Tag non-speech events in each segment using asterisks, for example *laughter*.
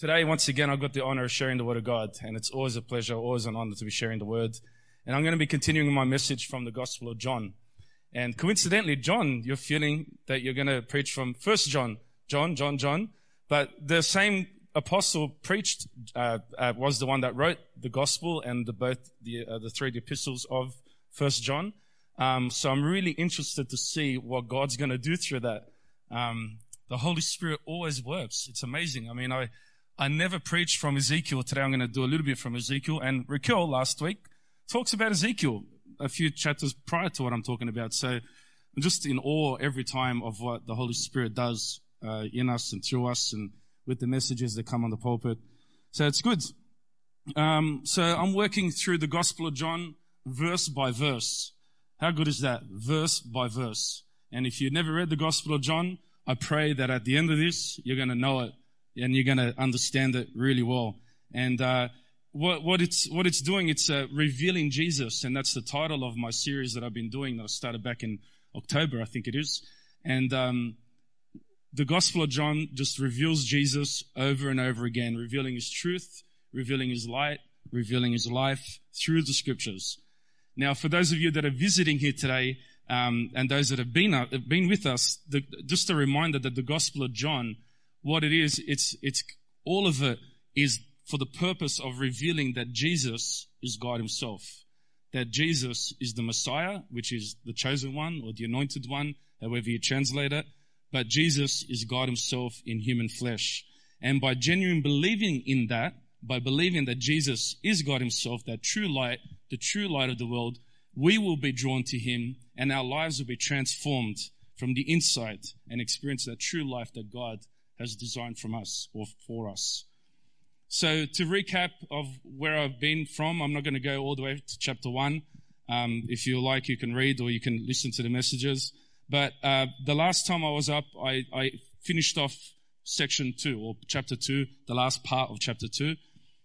Today, once again, I've got the honor of sharing the Word of God, and it's always a pleasure, always an honor to be sharing the Word. And I'm going to be continuing my message from the Gospel of John. And coincidentally, John, you're feeling that you're going to preach from First John, John, John, John. But the same apostle preached uh, uh, was the one that wrote the Gospel and the, both the uh, the three epistles of First John. Um, so I'm really interested to see what God's going to do through that. Um, the Holy Spirit always works. It's amazing. I mean, I I never preached from Ezekiel. Today I'm going to do a little bit from Ezekiel. And Raquel last week talks about Ezekiel a few chapters prior to what I'm talking about. So I'm just in awe every time of what the Holy Spirit does uh, in us and through us and with the messages that come on the pulpit. So it's good. Um, so I'm working through the Gospel of John verse by verse. How good is that? Verse by verse. And if you've never read the Gospel of John, I pray that at the end of this, you're going to know it and you're going to understand it really well. And uh, what, what it's what it's doing, it's uh, revealing Jesus, and that's the title of my series that I've been doing that I started back in October, I think it is. And um, the Gospel of John just reveals Jesus over and over again, revealing His truth, revealing His light, revealing His life through the Scriptures. Now, for those of you that are visiting here today, um, and those that have been uh, been with us, the, just a reminder that the Gospel of John what it is, it's, it's, all of it is for the purpose of revealing that Jesus is God himself. That Jesus is the Messiah, which is the chosen one or the anointed one, however you translate it. But Jesus is God himself in human flesh. And by genuine believing in that, by believing that Jesus is God himself, that true light, the true light of the world, we will be drawn to him and our lives will be transformed from the inside and experience that true life that God has designed from us or for us. So to recap of where I've been from, I'm not going to go all the way to chapter one. Um, if you like, you can read or you can listen to the messages. But uh, the last time I was up, I, I finished off section two or chapter two, the last part of chapter two.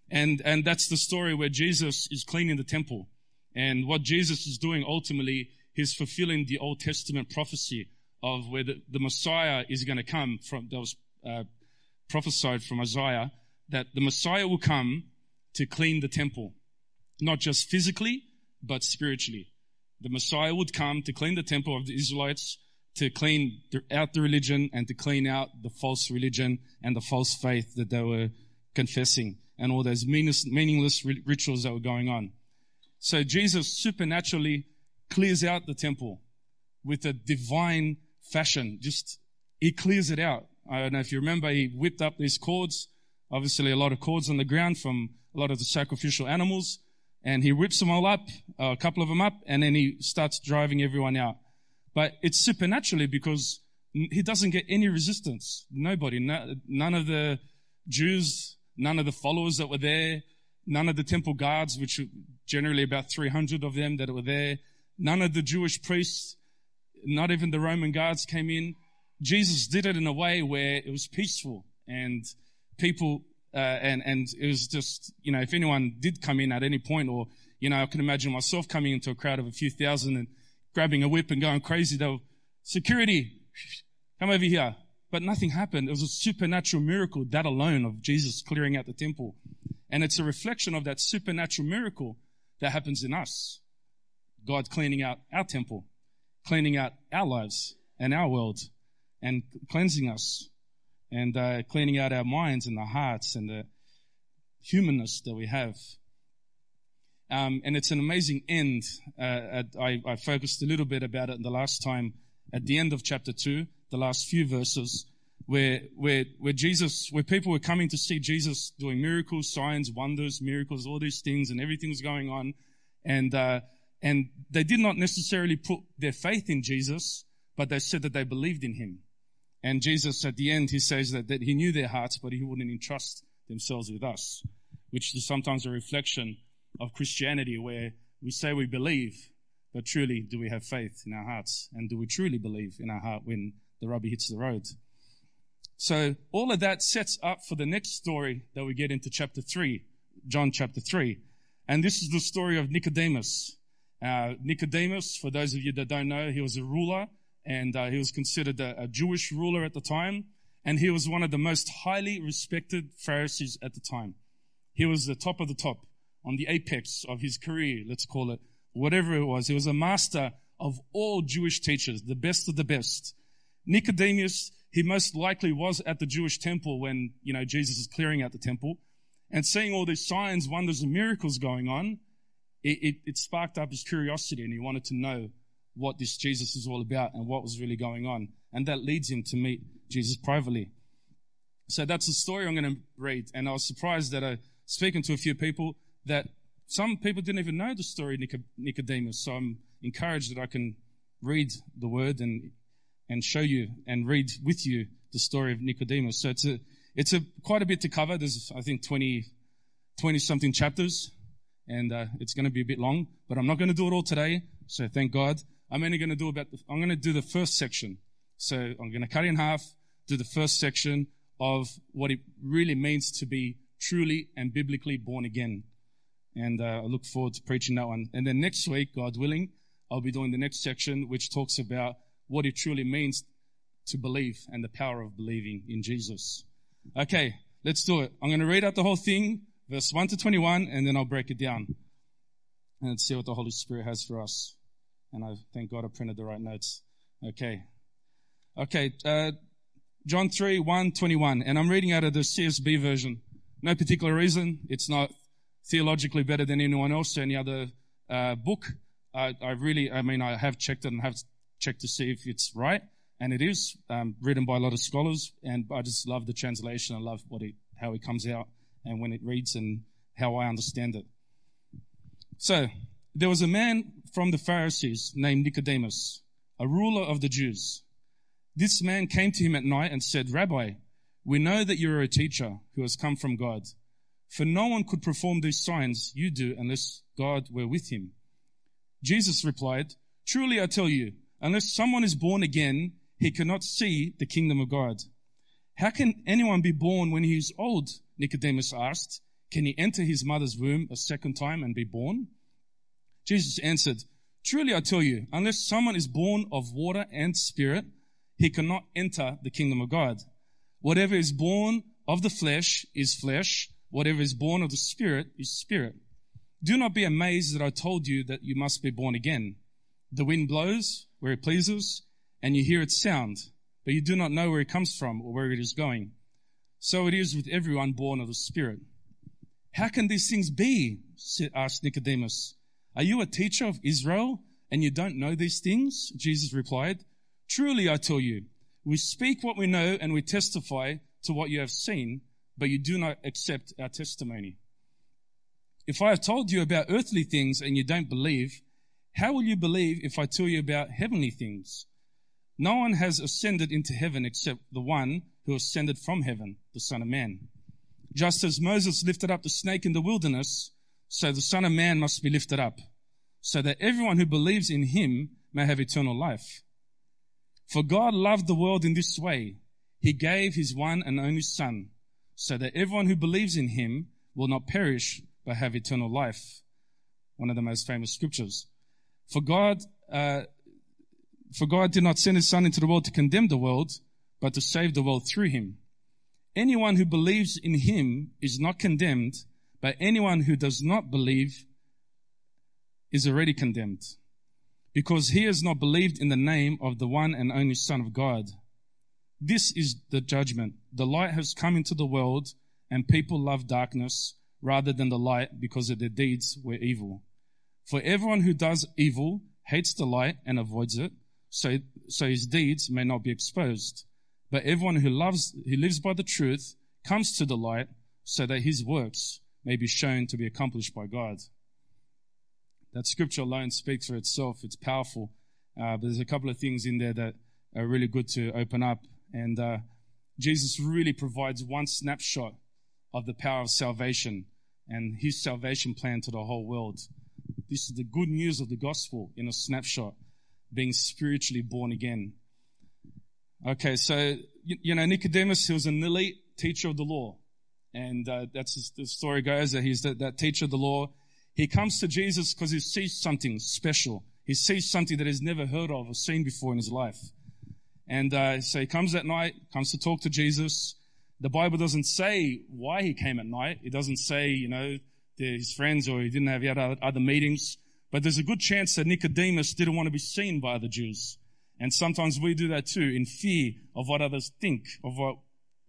And, and that's the story where Jesus is cleaning the temple. And what Jesus is doing ultimately, he's fulfilling the Old Testament prophecy of where the, the Messiah is going to come from, that was uh, prophesied from Isaiah that the Messiah will come to clean the temple, not just physically, but spiritually. The Messiah would come to clean the temple of the Israelites, to clean out the religion and to clean out the false religion and the false faith that they were confessing and all those meaningless rituals that were going on. So Jesus supernaturally clears out the temple with a divine fashion. Just, he clears it out. I don't know if you remember, he whipped up these cords, obviously a lot of cords on the ground from a lot of the sacrificial animals, and he whips them all up, uh, a couple of them up, and then he starts driving everyone out. But it's supernaturally because he doesn't get any resistance. Nobody, no, none of the Jews, none of the followers that were there, none of the temple guards, which were generally about 300 of them that were there, none of the Jewish priests, not even the Roman guards came in. Jesus did it in a way where it was peaceful and people, uh, and, and it was just, you know, if anyone did come in at any point or, you know, I can imagine myself coming into a crowd of a few thousand and grabbing a whip and going crazy. They were, security, come over here. But nothing happened. It was a supernatural miracle, that alone of Jesus clearing out the temple. And it's a reflection of that supernatural miracle that happens in us. God cleaning out our temple, cleaning out our lives and our world and cleansing us and uh, cleaning out our minds and our hearts and the humanness that we have. Um, and it's an amazing end. Uh, at, I, I, focused a little bit about it the last time at the end of chapter two, the last few verses, where where where Jesus, where people were coming to see Jesus doing miracles, signs, wonders, miracles, all these things, and everything was going on, and uh, and they did not necessarily put their faith in Jesus, but they said that they believed in Him. And Jesus, at the end, he says that, that he knew their hearts, but he wouldn't entrust themselves with us, which is sometimes a reflection of Christianity where we say we believe, but truly, do we have faith in our hearts? And do we truly believe in our heart when the rubber hits the road? So all of that sets up for the next story that we get into chapter three, John chapter three. And this is the story of Nicodemus. Uh, Nicodemus, for those of you that don't know, he was a ruler and uh, he was considered a, a, Jewish ruler at the time. and he was one of the most highly respected Pharisees at the time. He was the top of the top on the apex of his career, let's call it, whatever it was. He was a master of all Jewish teachers, the best of the best. Nicodemus, he most likely was at the Jewish temple when, you know, Jesus is clearing out the temple and seeing all these signs, wonders, and miracles going on. It, it, it sparked up his curiosity and he wanted to know what this Jesus is all about and what was really going on. And that leads him to meet Jesus privately. So that's the story I'm going to read. And I was surprised that I, speaking to a few people, that some people didn't even know the story of Nicodemus. So I'm encouraged that I can read the word and, and show you and read with you the story of Nicodemus. So it's a, it's a quite a bit to cover. There's, I think, 20, 20 something chapters and uh, it's going to be a bit long, but I'm not going to do it all today. So thank God. I'm only going to do about, the, I'm going to do the first section. So I'm going to cut in half, do the first section of what it really means to be truly and biblically born again. And uh, I look forward to preaching that one. And then next week, God willing, I'll be doing the next section, which talks about what it truly means to believe and the power of believing in Jesus. Okay, let's do it. I'm going to read out the whole thing, verse 1 to 21, and then I'll break it down and see what the Holy Spirit has for us. And I thank God I printed the right notes. Okay. Okay, uh, John 3, 1, 21. And I'm reading out of the CSB version. No particular reason. It's not theologically better than anyone else or any other uh, book. I, I, really, I mean, I have checked it and have checked to see if it's right. And it is um, written by a lot of scholars. And I just love the translation. I love what it, how it comes out and when it reads and how I understand it. So, there was a man from the Pharisees named Nicodemus, a ruler of the Jews. This man came to him at night and said, Rabbi, we know that you are a teacher who has come from God. For no one could perform these signs you do unless God were with him. Jesus replied, Truly I tell you, unless someone is born again, he cannot see the kingdom of God. How can anyone be born when he is old? Nicodemus asked. Can he enter his mother's womb a second time and be born? Jesus answered, Truly I tell you, unless someone is born of water and spirit, he cannot enter the kingdom of God. Whatever is born of the flesh is flesh. Whatever is born of the spirit is spirit. Do not be amazed that I told you that you must be born again. The wind blows where it pleases and you hear its sound, but you do not know where it comes from or where it is going. So it is with everyone born of the spirit. How can these things be? asked Nicodemus. Are you a teacher of Israel and you don't know these things? Jesus replied, Truly I tell you, we speak what we know and we testify to what you have seen, but you do not accept our testimony. If I have told you about earthly things and you don't believe, how will you believe if I tell you about heavenly things? No one has ascended into heaven except the one who ascended from heaven, the Son of Man. Just as Moses lifted up the snake in the wilderness, so the Son of Man must be lifted up, so that everyone who believes in him may have eternal life. For God loved the world in this way. He gave his one and only Son, so that everyone who believes in him will not perish, but have eternal life. One of the most famous scriptures. For God, uh, for God did not send his Son into the world to condemn the world, but to save the world through him. Anyone who believes in him is not condemned, but anyone who does not believe is already condemned, because he has not believed in the name of the one and only Son of God. This is the judgment. The light has come into the world, and people love darkness rather than the light because their deeds were evil. For everyone who does evil hates the light and avoids it, so, so his deeds may not be exposed. But everyone who loves, who lives by the truth comes to the light so that his works may be shown to be accomplished by God. That scripture alone speaks for itself. It's powerful. Uh, but there's a couple of things in there that are really good to open up. And uh, Jesus really provides one snapshot of the power of salvation and his salvation plan to the whole world. This is the good news of the gospel in a snapshot, being spiritually born again. Okay, so, you, you know, Nicodemus, he was an elite teacher of the law. And uh, that's the story goes that he's that, that teacher of the law. He comes to Jesus because he sees something special. He sees something that he's never heard of or seen before in his life. And uh, so he comes at night, comes to talk to Jesus. The Bible doesn't say why he came at night. It doesn't say, you know, his friends or he didn't have yet other meetings. But there's a good chance that Nicodemus didn't want to be seen by the Jews. And sometimes we do that too in fear of what others think, of what,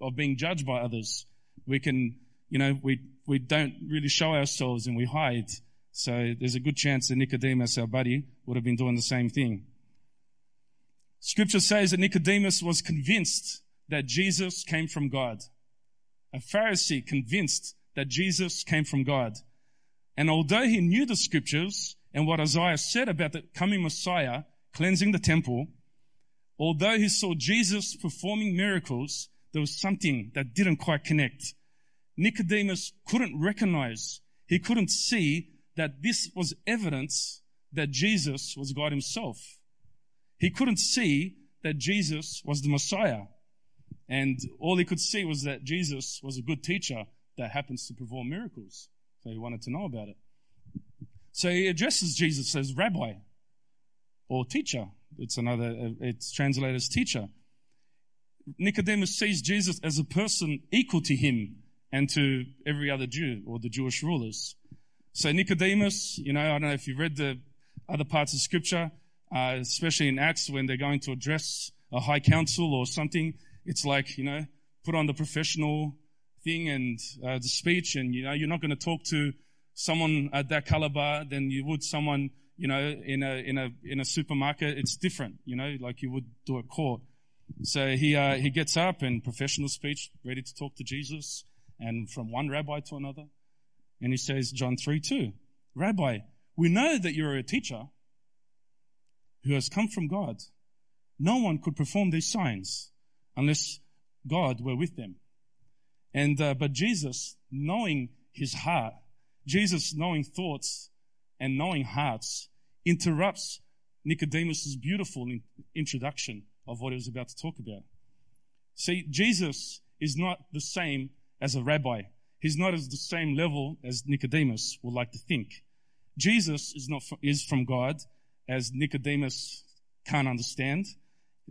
of being judged by others. We can, you know, we, we don't really show ourselves and we hide. So there's a good chance that Nicodemus, our buddy, would have been doing the same thing. Scripture says that Nicodemus was convinced that Jesus came from God. A Pharisee convinced that Jesus came from God. And although he knew the scriptures and what Isaiah said about the coming Messiah cleansing the temple, although he saw Jesus performing miracles, there was something that didn't quite connect. Nicodemus couldn't recognize, he couldn't see that this was evidence that Jesus was God himself. He couldn't see that Jesus was the Messiah. And all he could see was that Jesus was a good teacher that happens to perform miracles. So he wanted to know about it. So he addresses Jesus as rabbi or teacher. It's another, it's translated as teacher. Nicodemus sees Jesus as a person equal to him and to every other Jew or the Jewish rulers. So Nicodemus, you know, I don't know if you've read the other parts of scripture, uh, especially in Acts when they're going to address a high council or something. It's like, you know, put on the professional thing and uh, the speech and, you know, you're not going to talk to someone at that caliber than you would someone, you know, in a, in a, in a supermarket. It's different, you know, like you would do at court. So he, uh, he gets up and professional speech, ready to talk to Jesus and from one rabbi to another. And he says, John 3 2, Rabbi, we know that you're a teacher who has come from God. No one could perform these signs unless God were with them. And, uh, but Jesus, knowing his heart, Jesus knowing thoughts and knowing hearts, interrupts Nicodemus's beautiful in- introduction of what he was about to talk about. See, Jesus is not the same as a rabbi. He's not at the same level as Nicodemus would like to think. Jesus is not is from God, as Nicodemus can't understand.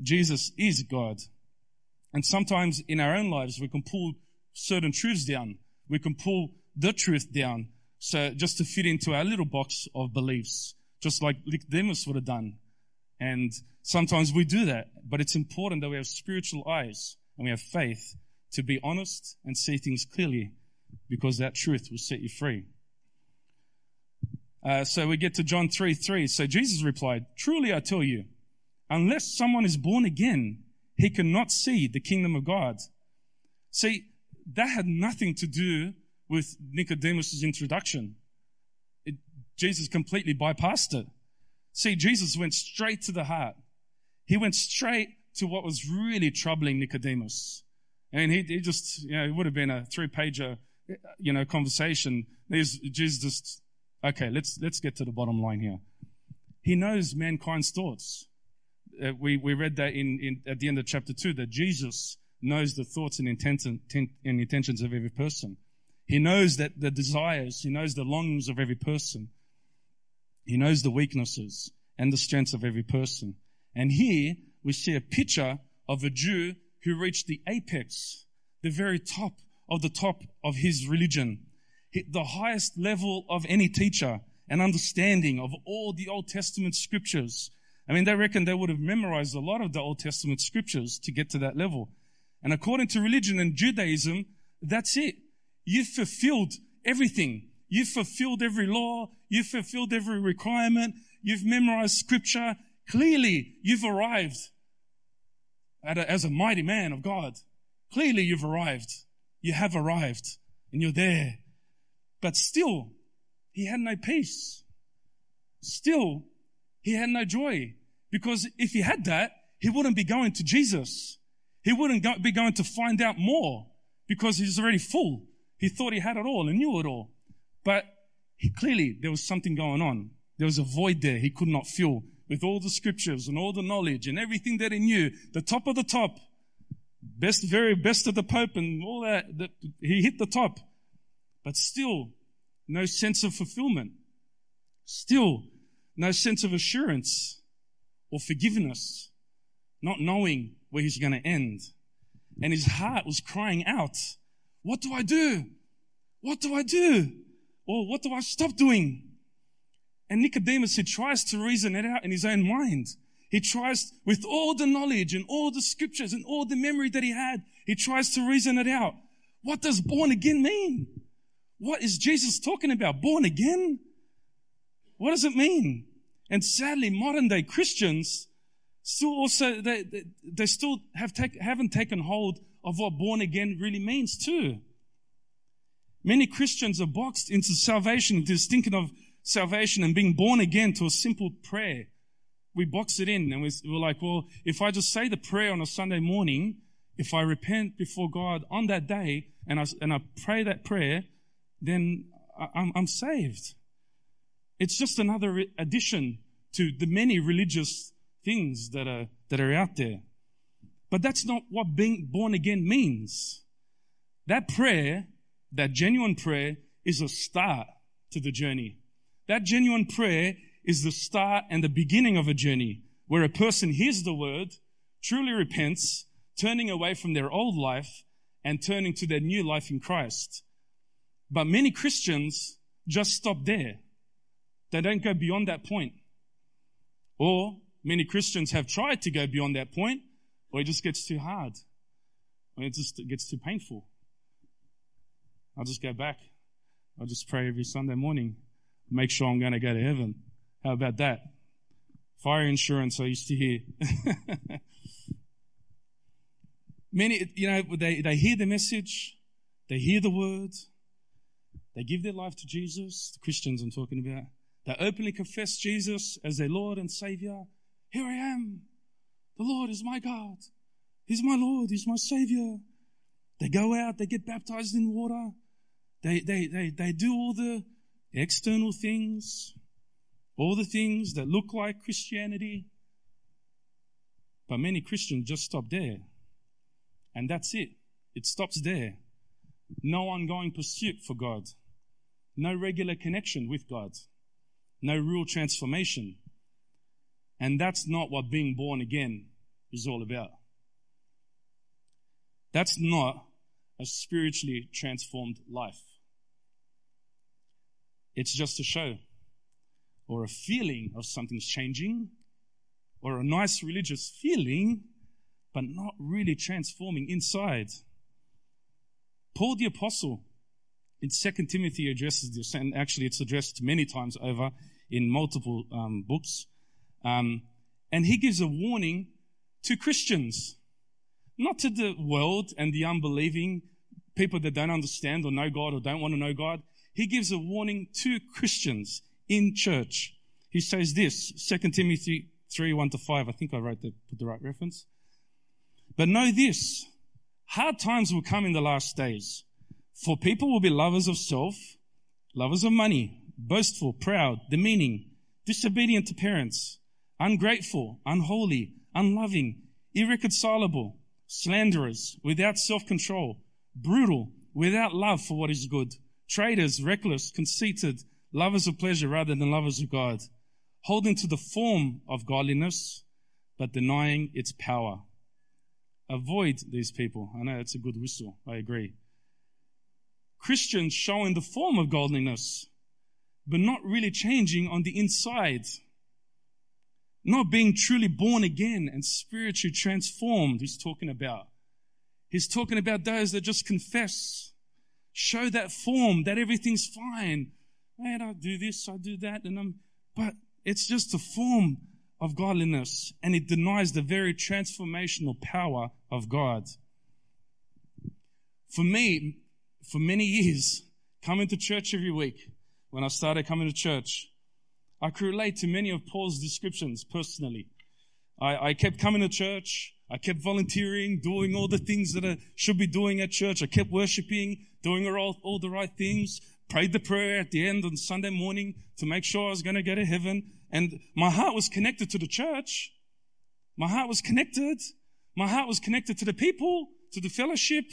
Jesus is God. And sometimes in our own lives, we can pull certain truths down. We can pull the truth down. So just to fit into our little box of beliefs, just like Nicodemus would have done. And sometimes we do that, but it's important that we have spiritual eyes and we have faith to be honest and see things clearly because that truth will set you free. Uh, so we get to John 3 3. So Jesus replied, Truly I tell you, unless someone is born again, he cannot see the kingdom of God. See, that had nothing to do with Nicodemus's introduction. It, Jesus completely bypassed it. See, Jesus went straight to the heart. He went straight to what was really troubling Nicodemus. And he, he just, you know, it would have been a three pager, you know, conversation. There's Jesus just Okay, let's, let's get to the bottom line here. He knows mankind's thoughts. Uh, we, we read that in, in, at the end of chapter 2 that Jesus knows the thoughts and, intent, and intentions of every person. He knows that the desires, he knows the longings of every person. He knows the weaknesses and the strengths of every person. And here we see a picture of a Jew who reached the apex, the very top of the top of his religion the highest level of any teacher and understanding of all the Old Testament scriptures. I mean, they reckon they would have memorized a lot of the Old Testament scriptures to get to that level. And according to religion and Judaism, that's it. You've fulfilled everything. You've fulfilled every law. You've fulfilled every requirement. You've memorized scripture. Clearly, you've arrived as a mighty man of God. Clearly, you've arrived. You have arrived and you're there but still, he had no peace. Still, he had no joy. Because if he had that, he wouldn't be going to Jesus. He wouldn't go, be going to find out more because he's already full. He thought he had it all and knew it all. But he, clearly, there was something going on. There was a void there he could not fill with all the scriptures and all the knowledge and everything that he knew. The top of the top. Best, very best of the Pope and all that. that he hit the top. But still, no sense of fulfillment. Still, no sense of assurance or forgiveness. not knowing where he's going to end. And his heart was crying out, What do I do? What do I do? Or what do I stop doing? And Nicodemus, he tries to reason it out in his own mind. He tries, with all the knowledge and all the scriptures and all the memory that he had, he tries to reason it out. What does born again mean? What is Jesus talking about? Born again? What does it mean? And sadly, modern day Christians still also, they, they, they still have take, haven't taken hold of what born again really means too. Many Christians are boxed into salvation, into thinking of salvation and being born again to a simple prayer. We box it in and we're like, well, if I just say the prayer on a Sunday morning, if I repent before God on that day and I, and I pray that prayer, then I'm, I'm saved. It's just another addition to the many religious things that are, that are out there. But that's not what being born again means. That prayer, that genuine prayer, is a start to the journey. That genuine prayer is the start and the beginning of a journey where a person hears the word, truly repents, turning away from their old life and turning to their new life in Christ. But many Christians just stop there. They don't go beyond that point. Or many Christians have tried to go beyond that point, or it just gets too hard, or it just gets too painful. I'll just go back. I'll just pray every Sunday morning, make sure I'm going to go to heaven. How about that? Fire insurance, I used to hear. *laughs* Many, you know, they, they hear the message, they hear the word, they give their life to Jesus, the Christians I'm talking about. They openly confess Jesus as their Lord and Savior. Here I am. The Lord is my God. He's my Lord. He's my Savior. They go out, they get baptized in water. They, they, they, they do all the external things, all the things that look like Christianity. But many Christians just stop there. And that's it. It stops there. No ongoing pursuit for God. No regular connection with God no real transformation. And that's not what being born again is all about. That's not a spiritually transformed life. It's just a show or a feeling of something's changing or a nice religious feeling, but not really transforming inside. Paul the Apostle in Second Timothy addresses this, and actually it's addressed many times over in multiple um, books. Um, and he gives a warning to Christians, not to the world and the unbelieving people that don't understand or know God or don't want to know God. He gives a warning to Christians in church. He says this, 2 Timothy 3, 1 to 5. I think I wrote the, put the right reference. But know this, hard times will come in the last days. For people will be lovers of self, lovers of money, boastful, proud, demeaning, disobedient to parents, ungrateful, unholy, unloving, irreconcilable, slanderers, without self-control, brutal, without love for what is good, traitors, reckless, conceited, lovers of pleasure rather than lovers of God, holding to the form of godliness, but denying its power. Avoid these people. I know it's a good whistle. I agree. Christians showing the form of godliness, but not really changing on the inside. Not being truly born again and spiritually transformed, he's talking about. He's talking about those that just confess, show that form that everything's fine. Man, I do this, I do that, and I'm, but it's just a form of godliness and it denies the very transformational power of God. For me, for many years, coming to church every week, when I started coming to church. I could relate to many of Paul's descriptions personally. I, I kept coming to church. I kept volunteering, doing all the things that I should be doing at church. I kept worshiping, doing all, all the right things, prayed the prayer at the end on Sunday morning to make sure I was going to go to heaven. And my heart was connected to the church. My heart was connected. My heart was connected to the people, to the fellowship,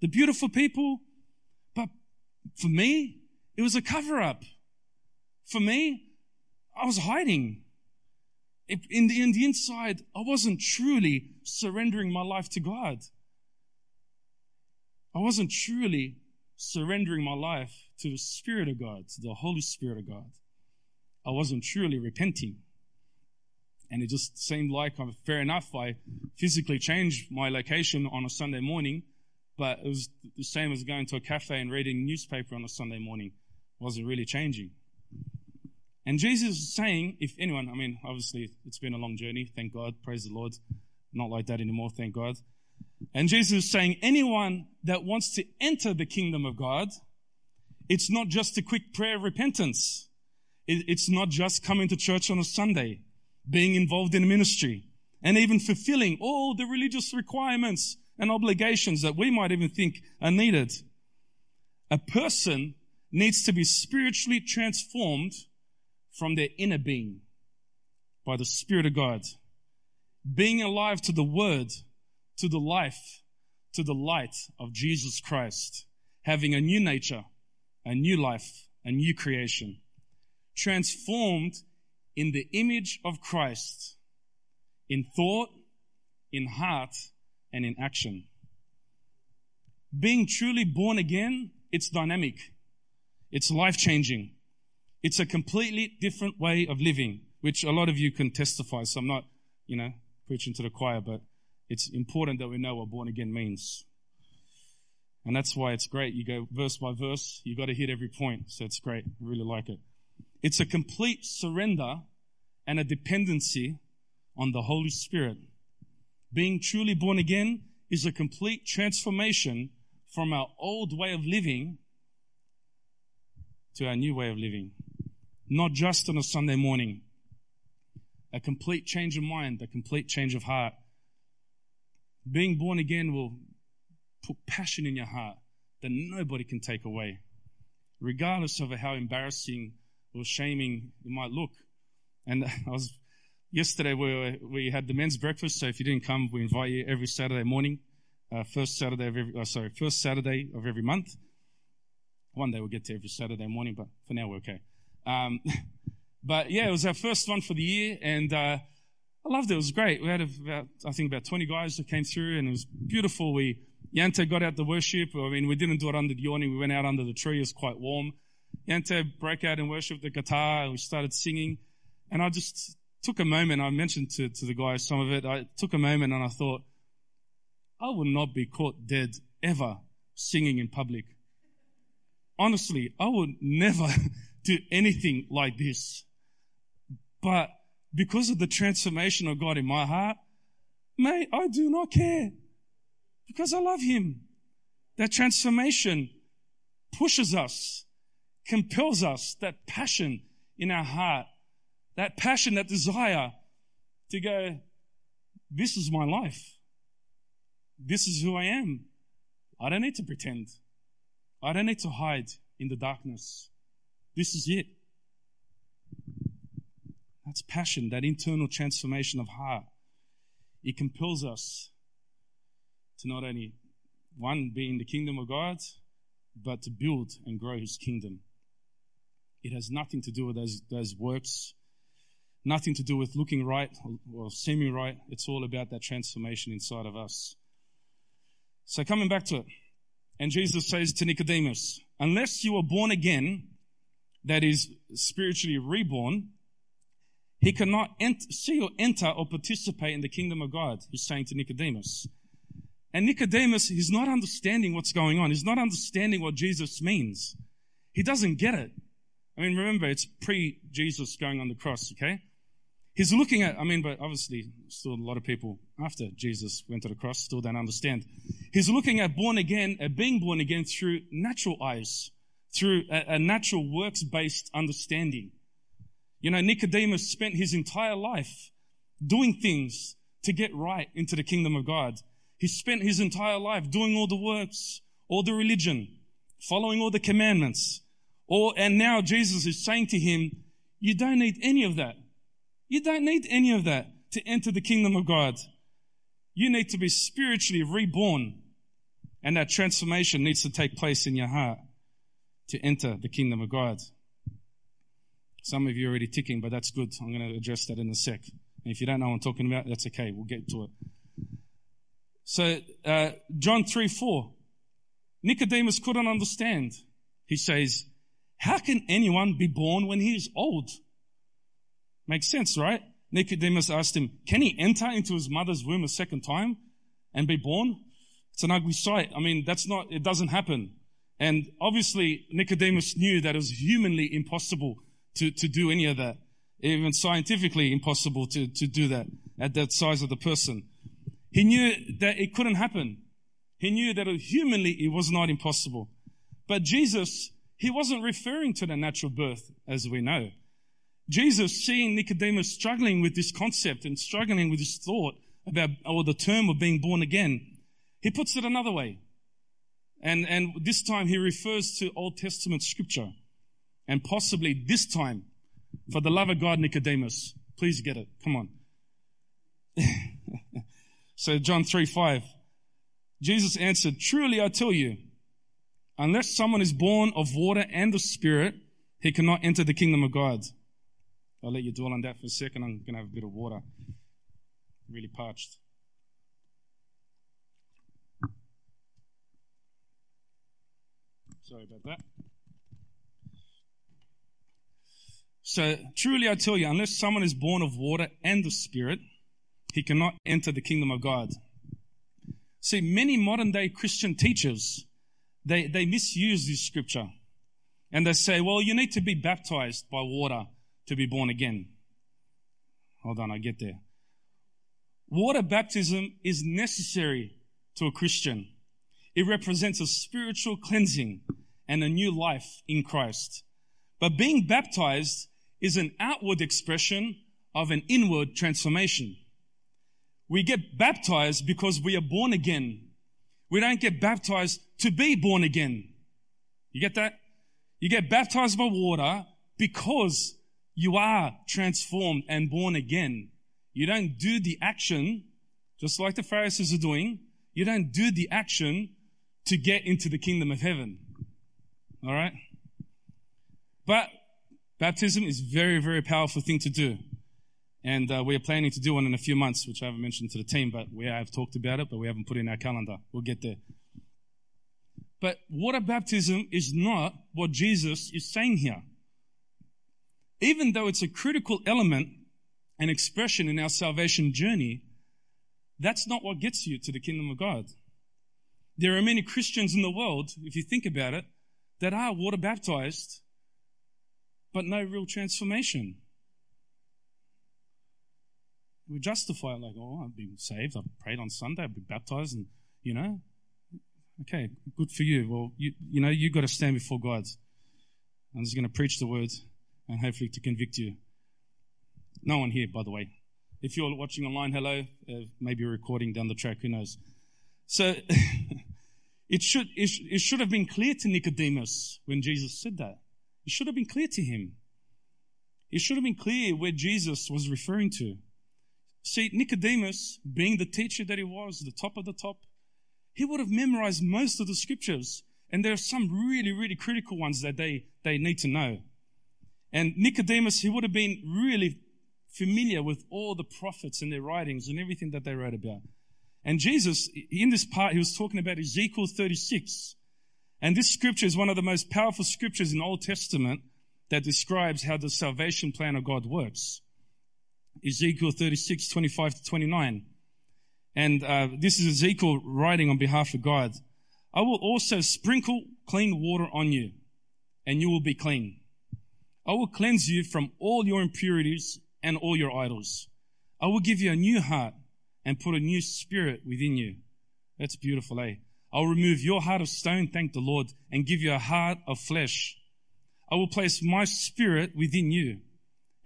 the beautiful people. But for me, it was a cover up. For me, I was hiding. In the, in the inside, I wasn't truly surrendering my life to God. I wasn't truly surrendering my life to the Spirit of God, to the Holy Spirit of God. I wasn't truly repenting. And it just seemed like, fair enough, I physically changed my location on a Sunday morning, but it was the same as going to a cafe and reading newspaper on a Sunday morning. It wasn't really changing. And Jesus is saying, if anyone, I mean, obviously it's been a long journey, thank God, praise the Lord. Not like that anymore, thank God. And Jesus is saying, anyone that wants to enter the kingdom of God, it's not just a quick prayer of repentance. It's not just coming to church on a Sunday, being involved in ministry, and even fulfilling all the religious requirements and obligations that we might even think are needed. A person needs to be spiritually transformed from their inner being by the Spirit of God. Being alive to the Word, to the life, to the light of Jesus Christ. Having a new nature, a new life, a new creation. Transformed in the image of Christ in thought, in heart, and in action. Being truly born again, it's dynamic. It's life changing. It's a completely different way of living, which a lot of you can testify. So I'm not, you know, preaching to the choir, but it's important that we know what born again means. And that's why it's great. You go verse by verse, You've got to hit every point. So it's great. I really like it. It's a complete surrender and a dependency on the Holy Spirit. Being truly born again is a complete transformation from our old way of living to our new way of living not just on a Sunday morning. A complete change of mind, a complete change of heart. Being born again will put passion in your heart that nobody can take away, regardless of how embarrassing or shaming it might look. And *laughs* I was yesterday we were, we had the men's breakfast. So if you didn't come, we invite you every Saturday morning, uh, first Saturday of every uh, sorry first Saturday of every month. One day we'll get to every Saturday morning, but for now we're okay. Um, *laughs* but yeah, it was our first one for the year, and uh, I loved it. It was great. We had about, I think, about 20 guys that came through, and it was beautiful. We Yante got out the worship. I mean, we didn't do it under the awning. We went out under the tree. It was quite warm. Yante broke out and worshiped the guitar, and we started singing. And I just took a moment. I mentioned to, to the guys some of it. I took a moment and I thought, I will not be caught dead ever singing in public. Honestly, I would *laughs* never do anything like this. But because of the transformation of God in my heart, mate, I do not care because I love Him. That transformation pushes us, compels us, that passion in our heart, that passion, that desire to go, this is my life. This is who I am. I don't need to pretend. I don't need to hide in the darkness. This is it. That's passion, that internal transformation of heart. It compels us to not only, one, be in the kingdom of God, but to build and grow his kingdom. It has nothing to do with those, those works, nothing to do with looking right or, or seeming right. It's all about that transformation inside of us. So coming back to it, and Jesus says to Nicodemus, unless you are born again, that is spiritually reborn, he cannot ent- see or enter or participate in the kingdom of God, he's saying to Nicodemus. And Nicodemus, he's not understanding what's going on. He's not understanding what Jesus means. He doesn't get it. I mean, remember, it's pre Jesus going on the cross, okay? He's looking at, I mean, but obviously, still a lot of people after Jesus went to the cross still don't understand. He's looking at born again, at being born again through natural eyes through a, a natural works based understanding. You know, Nicodemus spent his entire life doing things to get right into the kingdom of God. He spent his entire life doing all the works, all the religion, following all the commandments. Or, and now Jesus is saying to him, you don't need any of that. You don't need any of that to enter the kingdom of God. You need to be spiritually reborn. And that transformation needs to take place in your heart to enter the kingdom of God. Some of you are already ticking, but that's good. I'm going to address that in a sec. And if you don't know what I'm talking about, that's okay. We'll get to it. So, uh, John 3 4. Nicodemus couldn't understand. He says, How can anyone be born when he is old? Makes sense, right? Nicodemus asked him, Can he enter into his mother's womb a second time and be born? It's an ugly sight. I mean, that's not, it doesn't happen. And obviously, Nicodemus knew that it was humanly impossible to, to do any of that. Even scientifically impossible to, to do that at that size of the person. He knew that it couldn't happen. He knew that humanly it was not impossible. But Jesus, he wasn't referring to the natural birth as we know. Jesus, seeing Nicodemus struggling with this concept and struggling with this thought about, or the term of being born again, he puts it another way. And, and this time he refers to Old Testament scripture. And possibly this time, for the love of God, Nicodemus, please get it. Come on. *laughs* so John 3 5. Jesus answered, Truly I tell you, unless someone is born of water and the Spirit, he cannot enter the kingdom of God. I'll let you dwell on that for a second. I'm going to have a bit of water. Really parched. Sorry about that. So, truly I tell you, unless someone is born of water and the Spirit, he cannot enter the kingdom of God. See, many modern day Christian teachers, they, they misuse this scripture. And they say, well, you need to be baptized by water to be born again. Hold on, I get there. Water baptism is necessary to a Christian. It represents a spiritual cleansing and a new life in Christ. But being baptized is an outward expression of an inward transformation. We get baptized because we are born again. We don't get baptized to be born again. You get that? You get baptized by water because you are transformed and born again. You don't do the action, just like the Pharisees are doing. You don't do the action to get into the kingdom of heaven. All right? But baptism is very, very powerful thing to do. And uh, we are planning to do one in a few months, which I haven't mentioned to the team, but we have talked about it, but we haven't put in our calendar. We'll get there. But water baptism is not what Jesus is saying here. Even though it's a critical element and expression in our salvation journey, that's not what gets you to the kingdom of God. There are many Christians in the world, if you think about it, that are water baptized, but no real transformation. We justify it like, oh, I've been saved, I've prayed on Sunday, I've been baptized, and, you know, okay, good for you. Well, you, you know, you've got to stand before God. I'm just going to preach the word and hopefully to convict you. No one here, by the way. If you're watching online, hello. Uh, maybe recording down the track, who knows. So, *laughs* it should, it, it should have been clear to Nicodemus when Jesus said that. It should have been clear to him. It should have been clear where Jesus was referring to. See, Nicodemus, being the teacher that he was, the top of the top, he would have memorized most of the scriptures. And there are some really, really critical ones that they, they need to know. And Nicodemus, he would have been really familiar with all the prophets and their writings and everything that they wrote about. And Jesus, in this part, he was talking about Ezekiel 36. And this scripture is one of the most powerful scriptures in the Old Testament that describes how the salvation plan of God works. Ezekiel 36, 25 to 29. And uh, this is Ezekiel writing on behalf of God. I will also sprinkle clean water on you, and you will be clean. I will cleanse you from all your impurities and all your idols. I will give you a new heart and put a new spirit within you. That's beautiful, eh? I'll remove your heart of stone, thank the Lord, and give you a heart of flesh. I will place my spirit within you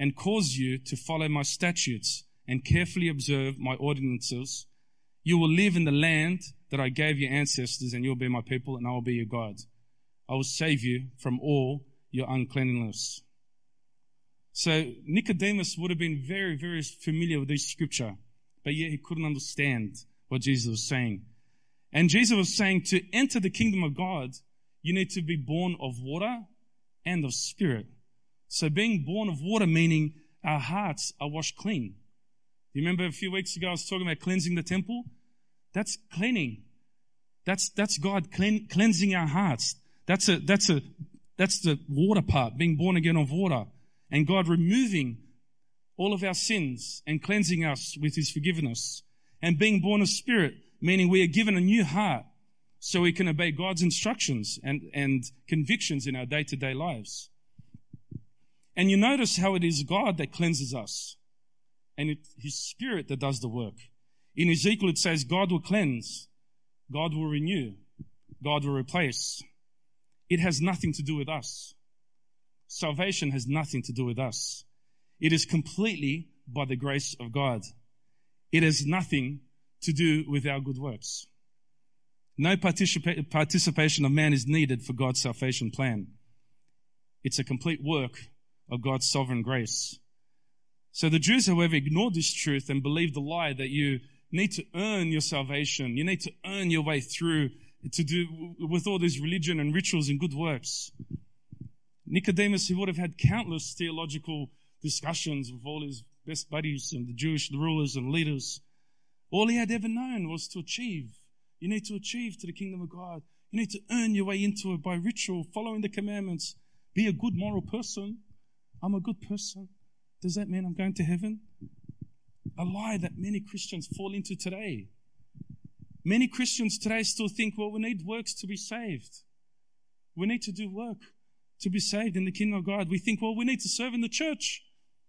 and cause you to follow my statutes and carefully observe my ordinances. You will live in the land that I gave your ancestors, and you'll be my people, and I will be your God. I will save you from all your uncleanness. So Nicodemus would have been very, very familiar with this scripture, but yet he couldn't understand what Jesus was saying. And Jesus was saying to enter the kingdom of God, you need to be born of water and of spirit. So being born of water meaning our hearts are washed clean. You remember a few weeks ago I was talking about cleansing the temple? That's cleaning. That's, that's God clean, cleansing our hearts. That's a, that's a, that's the water part, being born again of water. And God removing all of our sins and cleansing us with his forgiveness. And being born of spirit, meaning we are given a new heart so we can obey God's instructions and, and convictions in our day to day lives. And you notice how it is God that cleanses us and it, his spirit that does the work. In Ezekiel, it says God will cleanse, God will renew, God will replace. It has nothing to do with us. Salvation has nothing to do with us. It is completely by the grace of God. It has nothing to do with our good works. No participa- participation of man is needed for God's salvation plan. It's a complete work of God's sovereign grace. So the Jews, however, ignored this truth and believed the lie that you need to earn your salvation. You need to earn your way through to do with all these religion and rituals and good works. Nicodemus, who would have had countless theological discussions with all his best buddies and the Jewish rulers and leaders, all he had ever known was to achieve. You need to achieve to the kingdom of God. You need to earn your way into it by ritual, following the commandments. Be a good moral person. I'm a good person. Does that mean I'm going to heaven? A lie that many Christians fall into today. Many Christians today still think, well, we need works to be saved. We need to do work to be saved in the kingdom of God. We think, well, we need to serve in the church.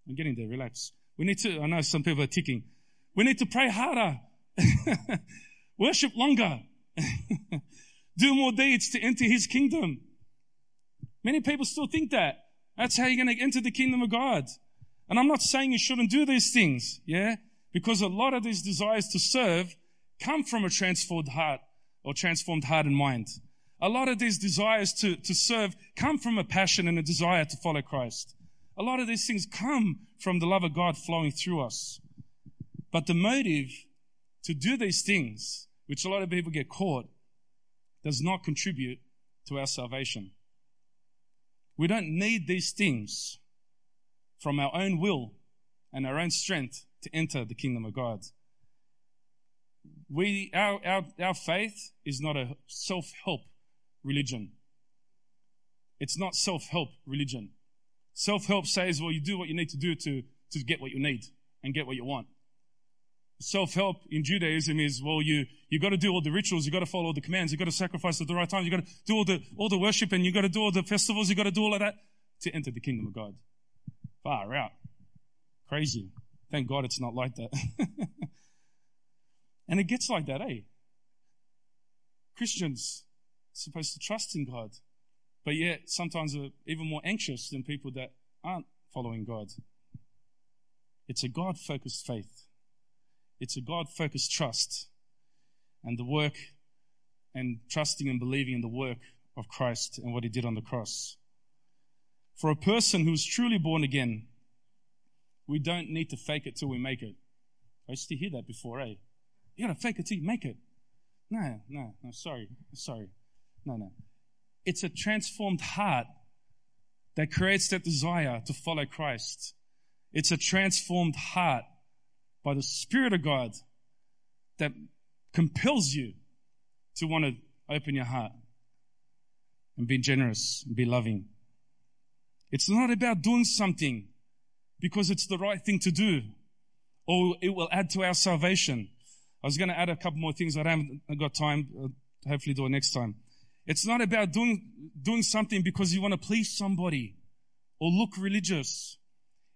I'm getting there, relax. We need to, I know some people are ticking. We need to pray harder, *laughs* worship longer, *laughs* do more deeds to enter his kingdom. Many people still think that. That's how you're going to enter the kingdom of God. And I'm not saying you shouldn't do these things, yeah? Because a lot of these desires to serve come from a transformed heart or transformed heart and mind. A lot of these desires to, to serve come from a passion and a desire to follow Christ. A lot of these things come from the love of God flowing through us. But the motive to do these things, which a lot of people get caught, does not contribute to our salvation. We don't need these things from our own will and our own strength to enter the kingdom of God we, our, our, our faith is not a self help religion. It's not self help religion. Self help says, well, you do what you need to do to, to get what you need and get what you want. Self help in Judaism is, well, you, you got to do all the rituals, you got to follow all the commands, you got to sacrifice at the right time, you got to do all the, all the worship and you got to do all the festivals, you got to do all of that to enter the kingdom of God. Far out. Crazy. Thank God it's not like that. *laughs* And it gets like that, eh? Christians supposed to trust in God, but yet sometimes are even more anxious than people that aren't following God. It's a God focused faith. It's a God focused trust and the work and trusting and believing in the work of Christ and what he did on the cross. For a person who's truly born again, we don't need to fake it till we make it. I used to hear that before, eh? You gotta fake it till you make it. No, no, no, sorry, sorry. No, no. It's a transformed heart that creates that desire to follow Christ. It's a transformed heart by the Spirit of God that compels you to want to open your heart and be generous and be loving. It's not about doing something because it's the right thing to do or it will add to our salvation. I was going to add a couple more things. I haven't got time. I'll hopefully do it next time. It's not about doing, doing something because you want to please somebody or look religious.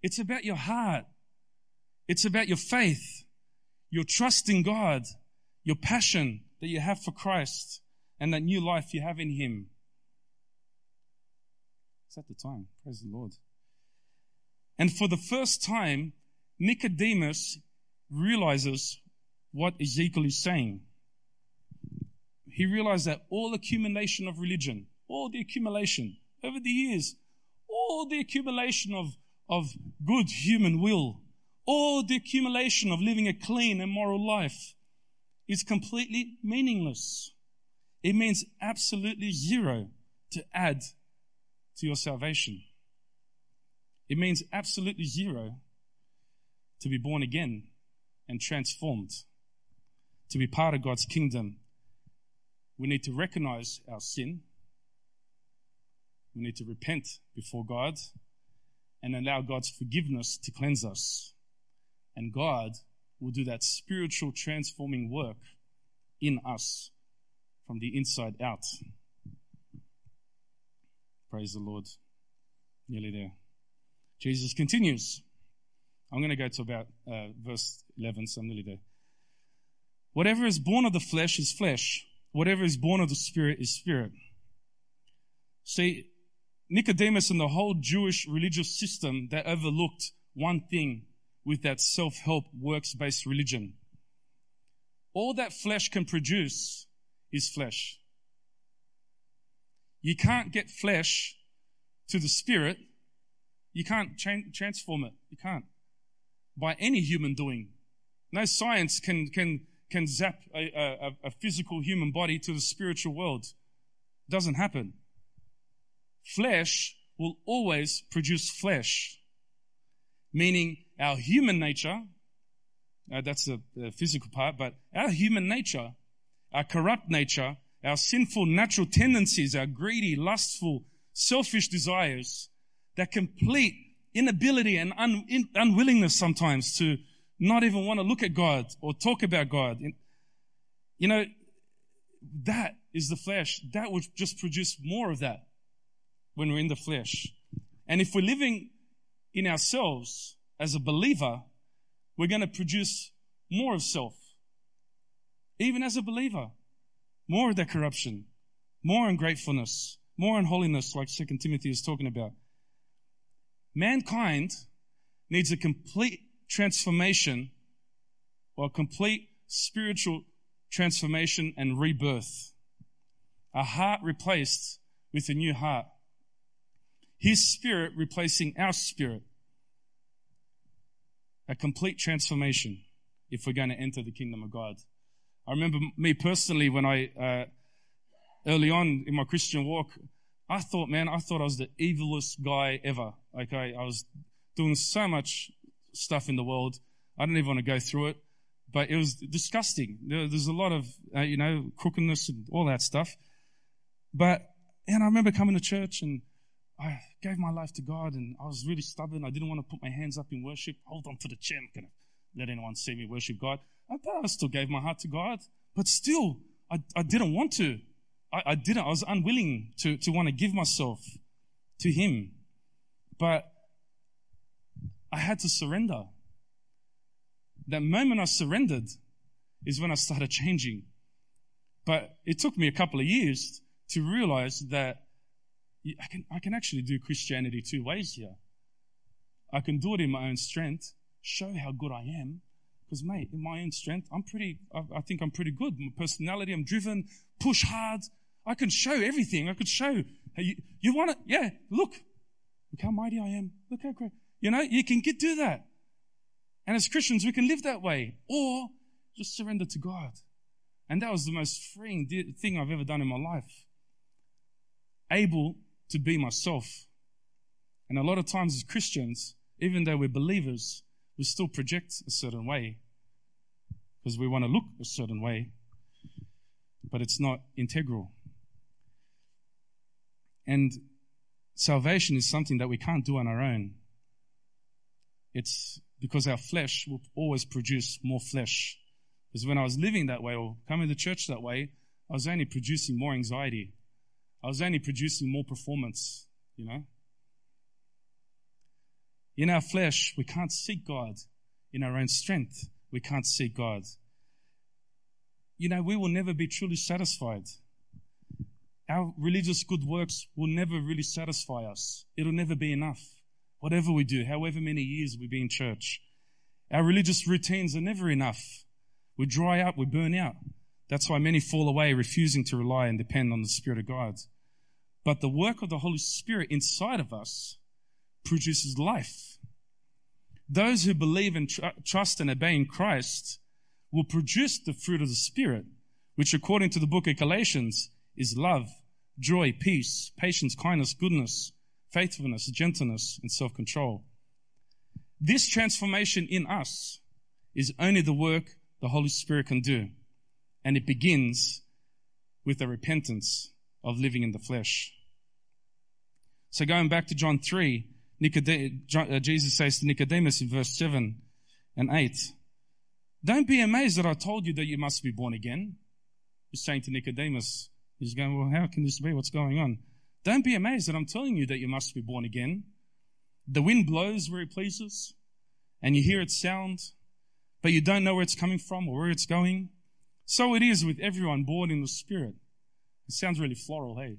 It's about your heart. It's about your faith, your trust in God, your passion that you have for Christ and that new life you have in Him. It's at the time. Praise the Lord. And for the first time, Nicodemus realizes what Ezekiel is saying. He realized that all accumulation of religion, all the accumulation over the years, all the accumulation of, of good human will, all the accumulation of living a clean and moral life is completely meaningless. It means absolutely zero to add to your salvation. It means absolutely zero to be born again and transformed, to be part of God's kingdom, we need to recognize our sin. We need to repent before God and allow God's forgiveness to cleanse us. And God will do that spiritual transforming work in us from the inside out. Praise the Lord. Nearly there. Jesus continues. I'm going to go to about uh, verse 11, so I'm nearly there. Whatever is born of the flesh is flesh. Whatever is born of the spirit is spirit. See, Nicodemus and the whole Jewish religious system, they overlooked one thing with that self-help works-based religion. All that flesh can produce is flesh. You can't get flesh to the spirit. You can't cha- transform it. You can't. By any human doing. No science can, can, can zap a, a, a physical human body to the spiritual world. It doesn't happen. Flesh will always produce flesh. Meaning our human nature, uh, that's the, the physical part, but our human nature, our corrupt nature, our sinful natural tendencies, our greedy, lustful, selfish desires, that complete inability and un, in, unwillingness sometimes to not even want to look at God or talk about God. You know, that is the flesh. That would just produce more of that when we're in the flesh. And if we're living in ourselves as a believer, we're going to produce more of self. Even as a believer, more of that corruption, more ungratefulness, more unholiness, like Second Timothy is talking about. Mankind needs a complete transformation or complete spiritual transformation and rebirth. A heart replaced with a new heart. His spirit replacing our spirit. A complete transformation if we're going to enter the kingdom of God. I remember me personally when I, uh, early on in my Christian walk, I thought, man, I thought I was the evilest guy ever. Okay. I was doing so much stuff in the world. I don't even want to go through it, but it was disgusting. there's a lot of, uh, you know, crookedness and all that stuff. But, and I remember coming to church and I gave my life to God and I was really stubborn. I didn't want to put my hands up in worship. Hold on to the chair. I'm going to let anyone see me worship God. I, I still gave my heart to God, but still, I, I didn't want to. I, I didn't. I was unwilling to, to want to give myself to Him. But I had to surrender. That moment I surrendered is when I started changing. But it took me a couple of years to realize that I can, I can actually do Christianity two ways here. I can do it in my own strength, show how good I am. Because, mate, in my own strength, I'm pretty, I, I think I'm pretty good. My personality, I'm driven, push hard. I can show everything. I could show. You, you want it? Yeah, look. Look how mighty I am. Look how great. You know, you can get do that. And as Christians, we can live that way. Or just surrender to God. And that was the most freeing thing I've ever done in my life. Able to be myself. And a lot of times as Christians, even though we're believers, we still project a certain way because we want to look a certain way, but it's not integral. And salvation is something that we can't do on our own. It's because our flesh will always produce more flesh. Because when I was living that way or coming to church that way, I was only producing more anxiety. I was only producing more performance, you know. In our flesh, we can't seek God. In our own strength, we can't seek God. You know, we will never be truly satisfied. Our religious good works will never really satisfy us. It'll never be enough. Whatever we do, however many years we be in church, our religious routines are never enough. We dry up, we burn out. That's why many fall away, refusing to rely and depend on the Spirit of God. But the work of the Holy Spirit inside of us produces life. Those who believe and tr- trust and obey in Christ will produce the fruit of the Spirit, which according to the book of Galatians is love, joy, peace, patience, kindness, goodness, faithfulness, gentleness, and self-control. This transformation in us is only the work the Holy Spirit can do. And it begins with the repentance of living in the flesh. So going back to John 3, uh, Jesus says to Nicodemus in verse 7 and 8, Don't be amazed that I told you that you must be born again. He's saying to Nicodemus, he's going, Well, how can this be? What's going on? Don't be amazed that I'm telling you that you must be born again. The wind blows where it pleases, and you hear its sound, but you don't know where it's coming from or where it's going. So it is with everyone born in the Spirit. It sounds really floral, hey?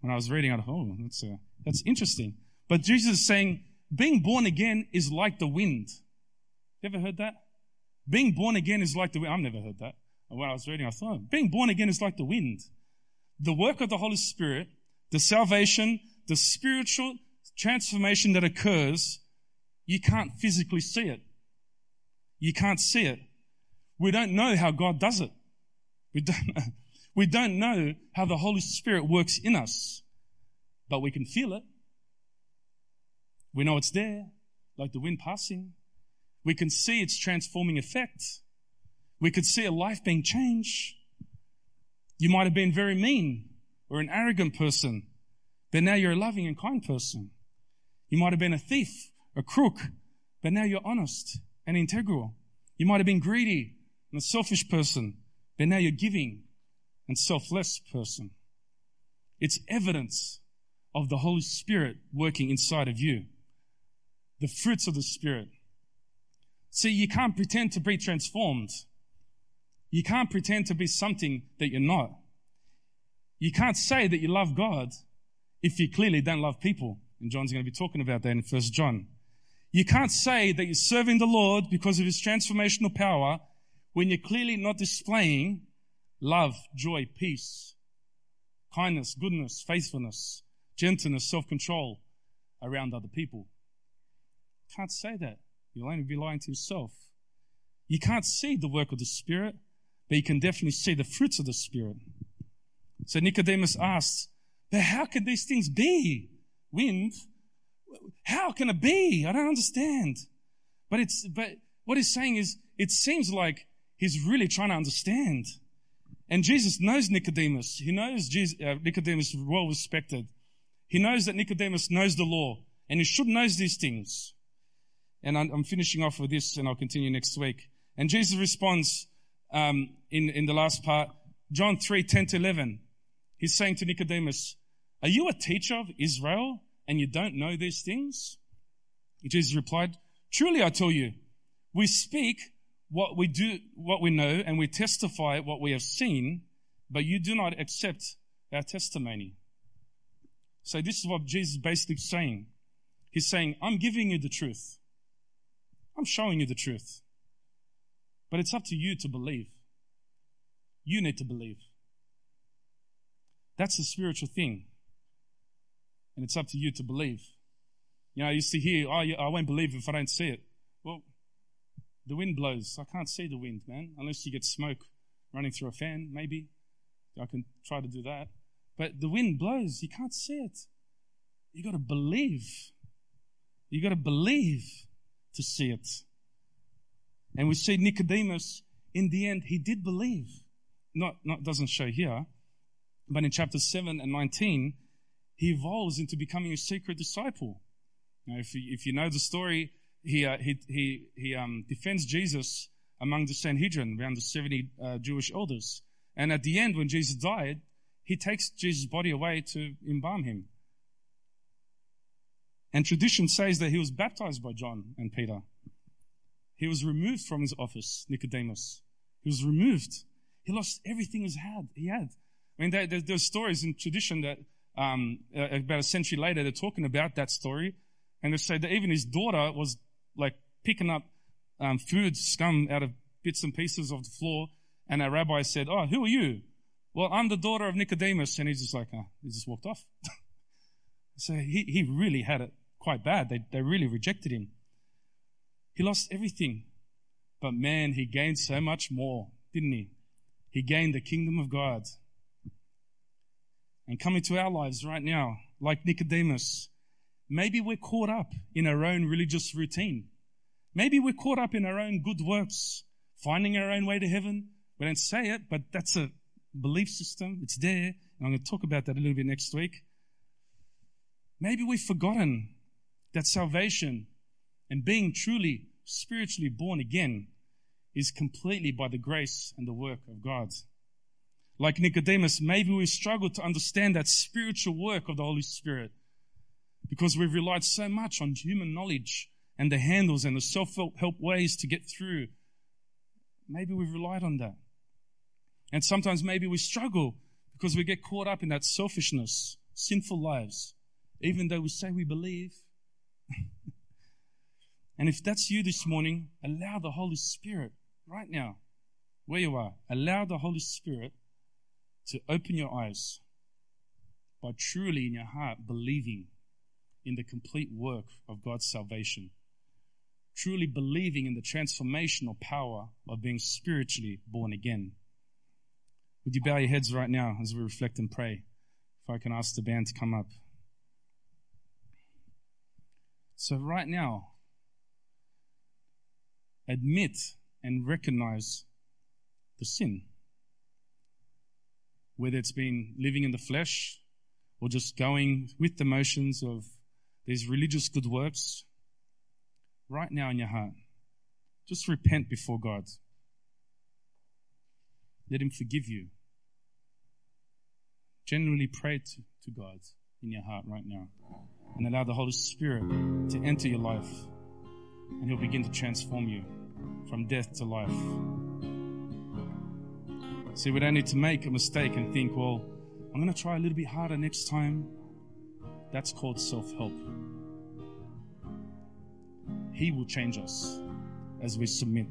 When I was reading, I thought, oh, that's, uh, that's interesting. But Jesus is saying, being born again is like the wind. You ever heard that? Being born again is like the wind. I've never heard that. When I was reading, I thought, being born again is like the wind. The work of the Holy Spirit, the salvation, the spiritual transformation that occurs, you can't physically see it. You can't see it. We don't know how God does it. We don't, *laughs* we don't know how the Holy Spirit works in us, but we can feel it. We know it's there, like the wind passing. We can see its transforming effect. We could see a life being changed. You might have been very mean or an arrogant person, but now you're a loving and kind person. You might have been a thief, a crook, but now you're honest and integral. You might have been greedy and a selfish person, but now you're giving and selfless person. It's evidence of the Holy Spirit working inside of you. The fruits of the Spirit. See, you can't pretend to be transformed. You can't pretend to be something that you're not. You can't say that you love God if you clearly don't love people. And John's going to be talking about that in First John. You can't say that you're serving the Lord because of his transformational power when you're clearly not displaying love, joy, peace, kindness, goodness, faithfulness, gentleness, self-control around other people. You can't say that. You'll only be lying to yourself. You can't see the work of the Spirit, but you can definitely see the fruits of the Spirit. So Nicodemus asked, but how can these things be? wind. How can it be? I don't understand. But it's, but what he's saying is, it seems like he's really trying to understand. And Jesus knows Nicodemus. He knows Jesus, uh, Nicodemus well respected. He knows that Nicodemus knows the law and he should know these things. And I'm, I'm, finishing off with this and I'll continue next week. And Jesus responds, um, in, in the last part, John 3, 10 to 11. He's saying to Nicodemus, are you a teacher of Israel and you don't know these things? Jesus replied, Truly I tell you, we speak what we do, what we know, and we testify what we have seen, but you do not accept our testimony. So this is what Jesus is basically saying. He's saying, I'm giving you the truth. I'm showing you the truth. But it's up to you to believe. You need to believe. That's the spiritual thing and it's up to you to believe. You know, I used to hear, oh, I won't believe if I don't see it. Well, the wind blows. I can't see the wind, man, unless you get smoke running through a fan, maybe. I can try to do that. But the wind blows. You can't see it. You got to believe. You got to believe to see it. And we see Nicodemus, in the end, he did believe. Not, not doesn't show here, but in chapter 7 and 19, he evolves into becoming a secret disciple. Now, if, you, if you know the story, he, uh, he, he, he um, defends Jesus among the Sanhedrin, around the 70 uh, Jewish elders. And at the end, when Jesus died, he takes Jesus' body away to embalm him. And tradition says that he was baptized by John and Peter. He was removed from his office, Nicodemus. He was removed. He lost everything he had. He had. I mean, there, there, there's stories in tradition that um, about a century later, they're talking about that story, and they say that even his daughter was like picking up um, food scum out of bits and pieces of the floor, and a rabbi said, "Oh, who are you?" Well, I'm the daughter of Nicodemus, and he's just like, oh, he just walked off. *laughs* so he he really had it quite bad. They they really rejected him. He lost everything, but man, he gained so much more, didn't he? He gained the kingdom of God and coming to our lives right now, like Nicodemus, maybe we're caught up in our own religious routine. Maybe we're caught up in our own good works, finding our own way to heaven. We don't say it, but that's a belief system. It's there. And I'm going to talk about that a little bit next week. Maybe we've forgotten that salvation and being truly spiritually born again is completely by the grace and the work of God. Like Nicodemus, maybe we struggle to understand that spiritual work of the Holy Spirit because we've relied so much on human knowledge and the handles and the self help ways to get through. Maybe we've relied on that. And sometimes maybe we struggle because we get caught up in that selfishness, sinful lives, even though we say we believe. *laughs* and if that's you this morning, allow the Holy Spirit right now, where you are, allow the Holy Spirit to open your eyes by truly in your heart believing in the complete work of God's salvation, truly believing in the transformational power of being spiritually born again. Would you bow your heads right now as we reflect and pray? If I can ask the band to come up. So, right now, admit and recognize the sin. Whether it's been living in the flesh or just going with the motions of these religious good works, right now in your heart, just repent before God. Let Him forgive you. Genuinely pray to, to God in your heart right now and allow the Holy Spirit to enter your life and He'll begin to transform you from death to life. See, we don't need to make a mistake and think, well, I'm going to try a little bit harder next time. That's called self help. He will change us as we submit.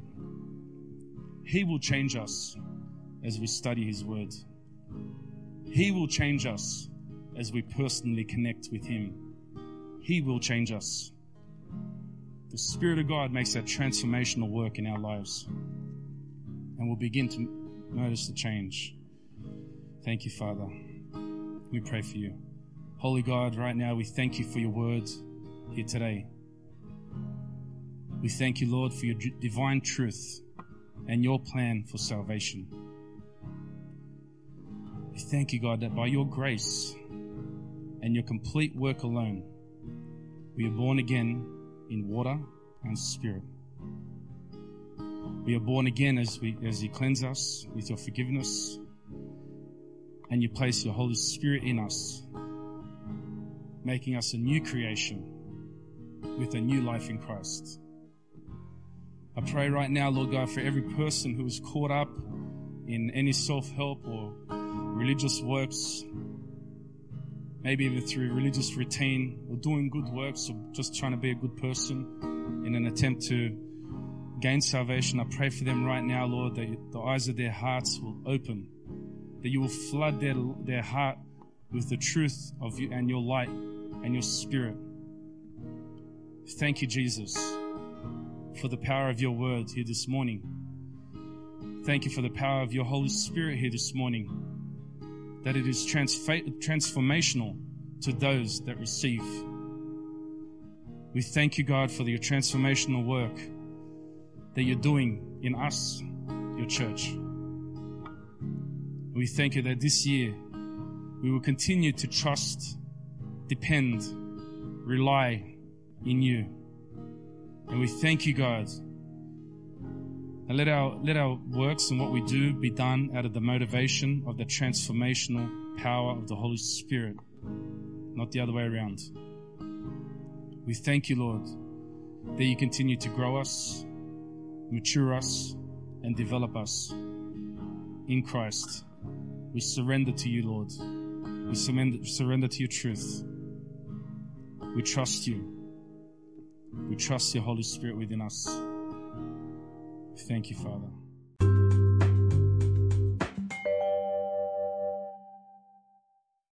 He will change us as we study His Word. He will change us as we personally connect with Him. He will change us. The Spirit of God makes that transformational work in our lives. And we'll begin to notice the change. Thank you, Father. We pray for you. Holy God, right now we thank you for your word here today. We thank you, Lord, for your divine truth and your plan for salvation. We thank you, God, that by your grace and your complete work alone, we are born again in water and spirit. We are born again as, we, as you cleanse us with your forgiveness and you place your Holy Spirit in us, making us a new creation with a new life in Christ. I pray right now, Lord God, for every person who is caught up in any self help or religious works, maybe even through religious routine or doing good works or just trying to be a good person in an attempt to gain salvation. I pray for them right now, Lord, that the eyes of their hearts will open, that you will flood their, their heart with the truth of you and your light and your spirit. Thank you, Jesus, for the power of your word here this morning. Thank you for the power of your Holy Spirit here this morning that it is transformational to those that receive. We thank you, God, for your transformational work that you're doing in us, your church. We thank you that this year we will continue to trust, depend, rely in you. And we thank you, God. And let our, let our works and what we do be done out of the motivation of the transformational power of the Holy Spirit, not the other way around. We thank you, Lord, that you continue to grow us, mature us, and develop us in Christ. We surrender to you, Lord. We surrender, to your truth. We trust you. We trust your Holy Spirit within us. Thank you, Father.